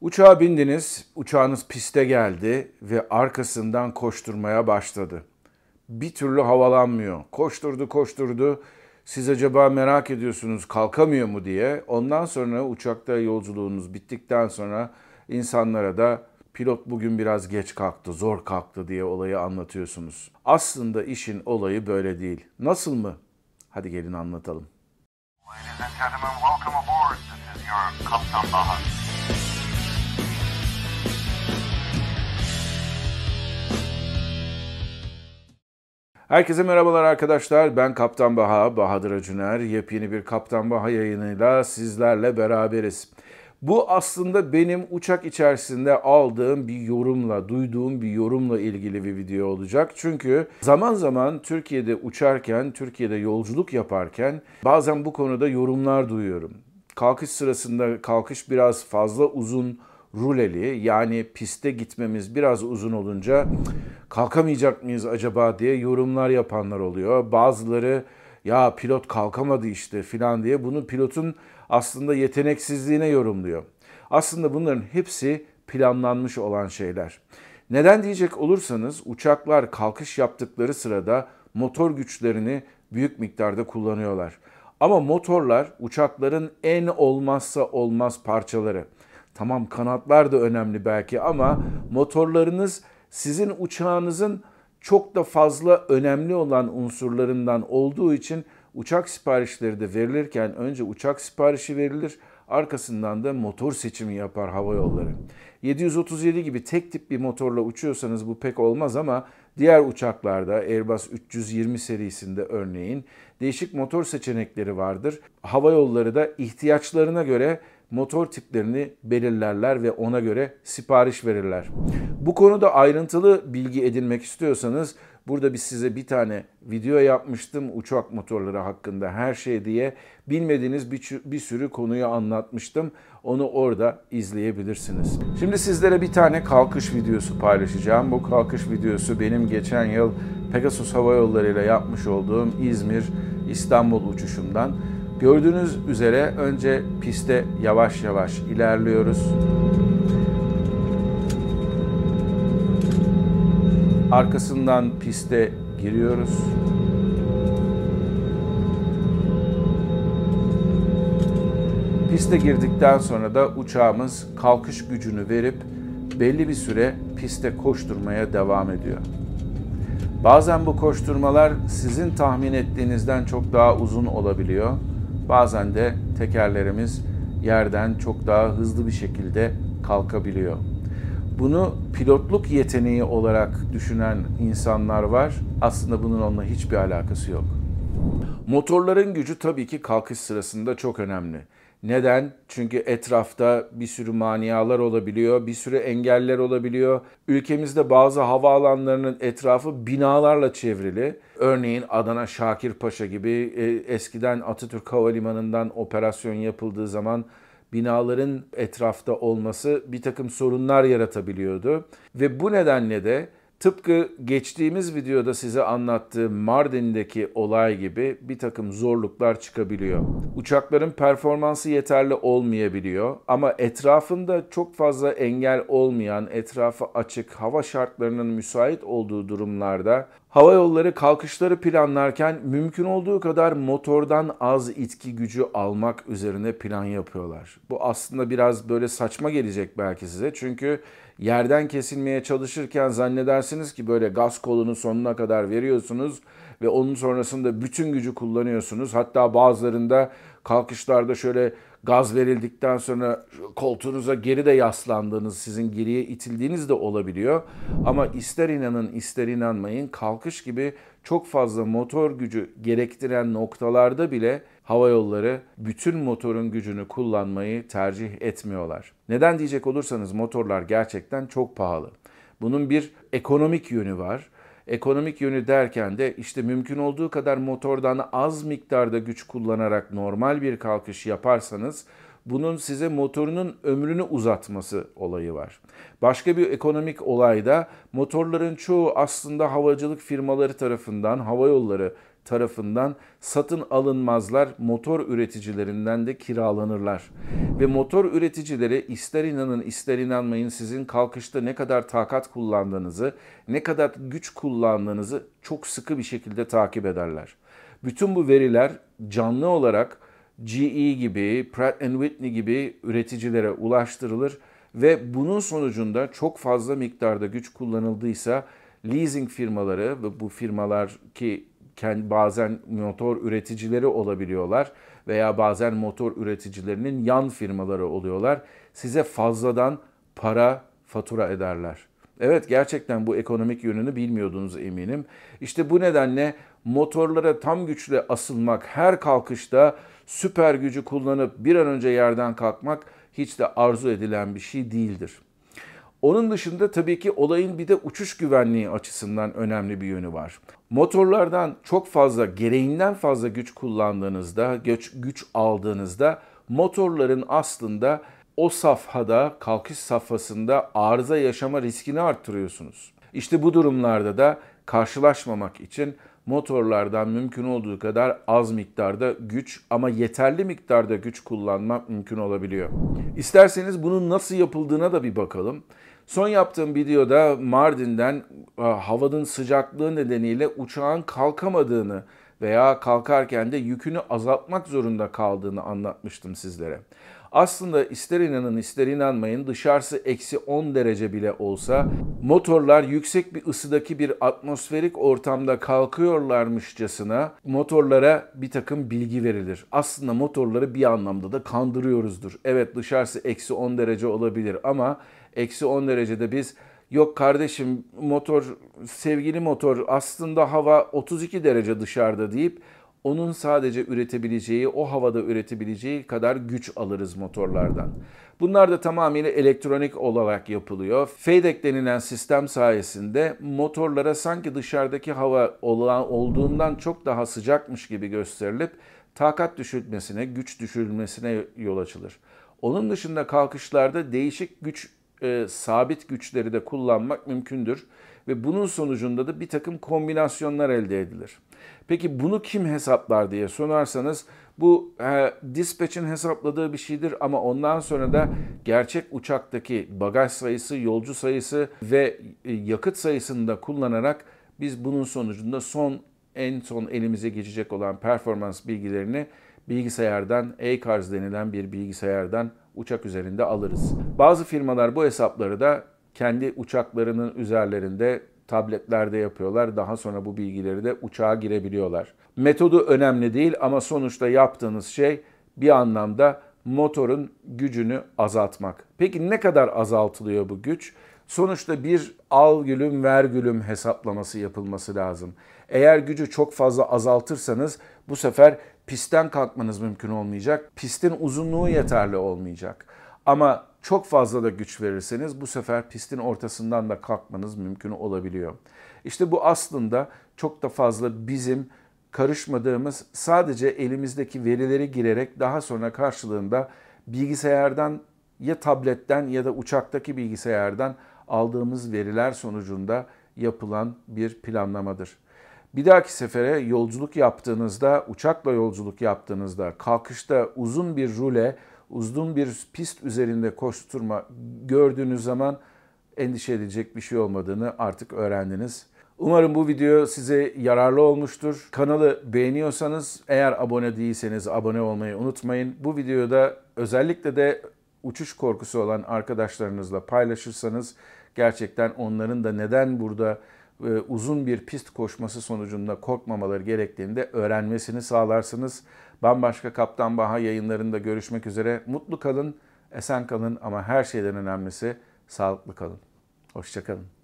Uçağa bindiniz, uçağınız piste geldi ve arkasından koşturmaya başladı. Bir türlü havalanmıyor. Koşturdu koşturdu. Siz acaba merak ediyorsunuz kalkamıyor mu diye. Ondan sonra uçakta yolculuğunuz bittikten sonra insanlara da pilot bugün biraz geç kalktı, zor kalktı diye olayı anlatıyorsunuz. Aslında işin olayı böyle değil. Nasıl mı? Hadi gelin anlatalım. Ladies and gentlemen, welcome aboard. This is your Kaptan Bahar. Herkese merhabalar arkadaşlar. Ben Kaptan Baha, Bahadır Acuner. Yepyeni bir Kaptan Baha yayınıyla sizlerle beraberiz. Bu aslında benim uçak içerisinde aldığım bir yorumla, duyduğum bir yorumla ilgili bir video olacak. Çünkü zaman zaman Türkiye'de uçarken, Türkiye'de yolculuk yaparken bazen bu konuda yorumlar duyuyorum. Kalkış sırasında kalkış biraz fazla uzun ruleli yani piste gitmemiz biraz uzun olunca kalkamayacak mıyız acaba diye yorumlar yapanlar oluyor. Bazıları ya pilot kalkamadı işte filan diye bunu pilotun aslında yeteneksizliğine yorumluyor. Aslında bunların hepsi planlanmış olan şeyler. Neden diyecek olursanız uçaklar kalkış yaptıkları sırada motor güçlerini büyük miktarda kullanıyorlar. Ama motorlar uçakların en olmazsa olmaz parçaları. Tamam kanatlar da önemli belki ama motorlarınız sizin uçağınızın çok da fazla önemli olan unsurlarından olduğu için uçak siparişleri de verilirken önce uçak siparişi verilir, arkasından da motor seçimi yapar hava yolları. 737 gibi tek tip bir motorla uçuyorsanız bu pek olmaz ama diğer uçaklarda Airbus 320 serisinde örneğin değişik motor seçenekleri vardır. Hava yolları da ihtiyaçlarına göre motor tiplerini belirlerler ve ona göre sipariş verirler. Bu konuda ayrıntılı bilgi edinmek istiyorsanız burada biz size bir tane video yapmıştım uçak motorları hakkında her şey diye bilmediğiniz bir, bir sürü konuyu anlatmıştım. Onu orada izleyebilirsiniz. Şimdi sizlere bir tane kalkış videosu paylaşacağım. Bu kalkış videosu benim geçen yıl Pegasus Hava Yolları ile yapmış olduğum İzmir İstanbul uçuşumdan. Gördüğünüz üzere önce piste yavaş yavaş ilerliyoruz. Arkasından piste giriyoruz. Piste girdikten sonra da uçağımız kalkış gücünü verip belli bir süre piste koşturmaya devam ediyor. Bazen bu koşturmalar sizin tahmin ettiğinizden çok daha uzun olabiliyor. Bazen de tekerlerimiz yerden çok daha hızlı bir şekilde kalkabiliyor. Bunu pilotluk yeteneği olarak düşünen insanlar var. Aslında bunun onunla hiçbir alakası yok. Motorların gücü tabii ki kalkış sırasında çok önemli. Neden? Çünkü etrafta bir sürü manialar olabiliyor, bir sürü engeller olabiliyor. Ülkemizde bazı havaalanlarının etrafı binalarla çevrili. Örneğin Adana Şakir Paşa gibi e, eskiden Atatürk Havalimanı'ndan operasyon yapıldığı zaman binaların etrafta olması bir takım sorunlar yaratabiliyordu. Ve bu nedenle de Tıpkı geçtiğimiz videoda size anlattığım Mardin'deki olay gibi bir takım zorluklar çıkabiliyor. Uçakların performansı yeterli olmayabiliyor ama etrafında çok fazla engel olmayan, etrafı açık, hava şartlarının müsait olduğu durumlarda hava yolları kalkışları planlarken mümkün olduğu kadar motordan az itki gücü almak üzerine plan yapıyorlar. Bu aslında biraz böyle saçma gelecek belki size çünkü yerden kesilmeye çalışırken zannedersiniz ki böyle gaz kolunu sonuna kadar veriyorsunuz ve onun sonrasında bütün gücü kullanıyorsunuz. Hatta bazılarında kalkışlarda şöyle gaz verildikten sonra koltuğunuza geri de yaslandığınız, sizin geriye itildiğiniz de olabiliyor. Ama ister inanın ister inanmayın kalkış gibi çok fazla motor gücü gerektiren noktalarda bile hava yolları bütün motorun gücünü kullanmayı tercih etmiyorlar. Neden diyecek olursanız motorlar gerçekten çok pahalı. Bunun bir ekonomik yönü var. Ekonomik yönü derken de işte mümkün olduğu kadar motordan az miktarda güç kullanarak normal bir kalkış yaparsanız bunun size motorunun ömrünü uzatması olayı var. Başka bir ekonomik olayda motorların çoğu aslında havacılık firmaları tarafından, hava yolları tarafından satın alınmazlar, motor üreticilerinden de kiralanırlar. Ve motor üreticileri ister inanın ister inanmayın sizin kalkışta ne kadar takat kullandığınızı, ne kadar güç kullandığınızı çok sıkı bir şekilde takip ederler. Bütün bu veriler canlı olarak GE gibi, Pratt Whitney gibi üreticilere ulaştırılır ve bunun sonucunda çok fazla miktarda güç kullanıldıysa leasing firmaları ve bu firmalar ki bazen motor üreticileri olabiliyorlar veya bazen motor üreticilerinin yan firmaları oluyorlar. Size fazladan para fatura ederler. Evet gerçekten bu ekonomik yönünü bilmiyordunuz eminim. İşte bu nedenle motorlara tam güçle asılmak, her kalkışta süper gücü kullanıp bir an önce yerden kalkmak hiç de arzu edilen bir şey değildir. Onun dışında tabii ki olayın bir de uçuş güvenliği açısından önemli bir yönü var. Motorlardan çok fazla, gereğinden fazla güç kullandığınızda, güç, güç aldığınızda motorların aslında o safhada, kalkış safhasında arıza yaşama riskini arttırıyorsunuz. İşte bu durumlarda da karşılaşmamak için motorlardan mümkün olduğu kadar az miktarda güç ama yeterli miktarda güç kullanmak mümkün olabiliyor. İsterseniz bunun nasıl yapıldığına da bir bakalım. Son yaptığım videoda Mardin'den e, havanın sıcaklığı nedeniyle uçağın kalkamadığını veya kalkarken de yükünü azaltmak zorunda kaldığını anlatmıştım sizlere. Aslında ister inanın ister inanmayın dışarısı eksi 10 derece bile olsa motorlar yüksek bir ısıdaki bir atmosferik ortamda kalkıyorlarmışçasına motorlara bir takım bilgi verilir. Aslında motorları bir anlamda da kandırıyoruzdur. Evet dışarısı eksi 10 derece olabilir ama eksi 10 derecede biz yok kardeşim motor sevgili motor aslında hava 32 derece dışarıda deyip onun sadece üretebileceği, o havada üretebileceği kadar güç alırız motorlardan. Bunlar da tamamıyla elektronik olarak yapılıyor. FADEC denilen sistem sayesinde motorlara sanki dışarıdaki hava olan, olduğundan çok daha sıcakmış gibi gösterilip takat düşürmesine, güç düşürülmesine yol açılır. Onun dışında kalkışlarda değişik güç, e, sabit güçleri de kullanmak mümkündür ve bunun sonucunda da bir takım kombinasyonlar elde edilir. Peki bunu kim hesaplar diye sorarsanız bu e, dispatch'in hesapladığı bir şeydir ama ondan sonra da gerçek uçaktaki bagaj sayısı, yolcu sayısı ve e, yakıt sayısını da kullanarak biz bunun sonucunda son en son elimize geçecek olan performans bilgilerini bilgisayardan, e-cars denilen bir bilgisayardan uçak üzerinde alırız. Bazı firmalar bu hesapları da kendi uçaklarının üzerlerinde tabletlerde yapıyorlar. Daha sonra bu bilgileri de uçağa girebiliyorlar. Metodu önemli değil ama sonuçta yaptığınız şey bir anlamda motorun gücünü azaltmak. Peki ne kadar azaltılıyor bu güç? Sonuçta bir al gülüm ver gülüm hesaplaması yapılması lazım. Eğer gücü çok fazla azaltırsanız bu sefer pistten kalkmanız mümkün olmayacak. Pistin uzunluğu yeterli olmayacak. Ama çok fazla da güç verirseniz bu sefer pistin ortasından da kalkmanız mümkün olabiliyor. İşte bu aslında çok da fazla bizim karışmadığımız sadece elimizdeki verileri girerek daha sonra karşılığında bilgisayardan ya tabletten ya da uçaktaki bilgisayardan aldığımız veriler sonucunda yapılan bir planlamadır. Bir dahaki sefere yolculuk yaptığınızda, uçakla yolculuk yaptığınızda, kalkışta uzun bir rule uzun bir pist üzerinde koşturma gördüğünüz zaman endişe edecek bir şey olmadığını artık öğrendiniz. Umarım bu video size yararlı olmuştur. Kanalı beğeniyorsanız eğer abone değilseniz abone olmayı unutmayın. Bu videoda özellikle de uçuş korkusu olan arkadaşlarınızla paylaşırsanız gerçekten onların da neden burada uzun bir pist koşması sonucunda korkmamaları gerektiğini de öğrenmesini sağlarsınız. Bambaşka Kaptan Baha yayınlarında görüşmek üzere. Mutlu kalın, esen kalın ama her şeyden önemlisi sağlıklı kalın. Hoşçakalın.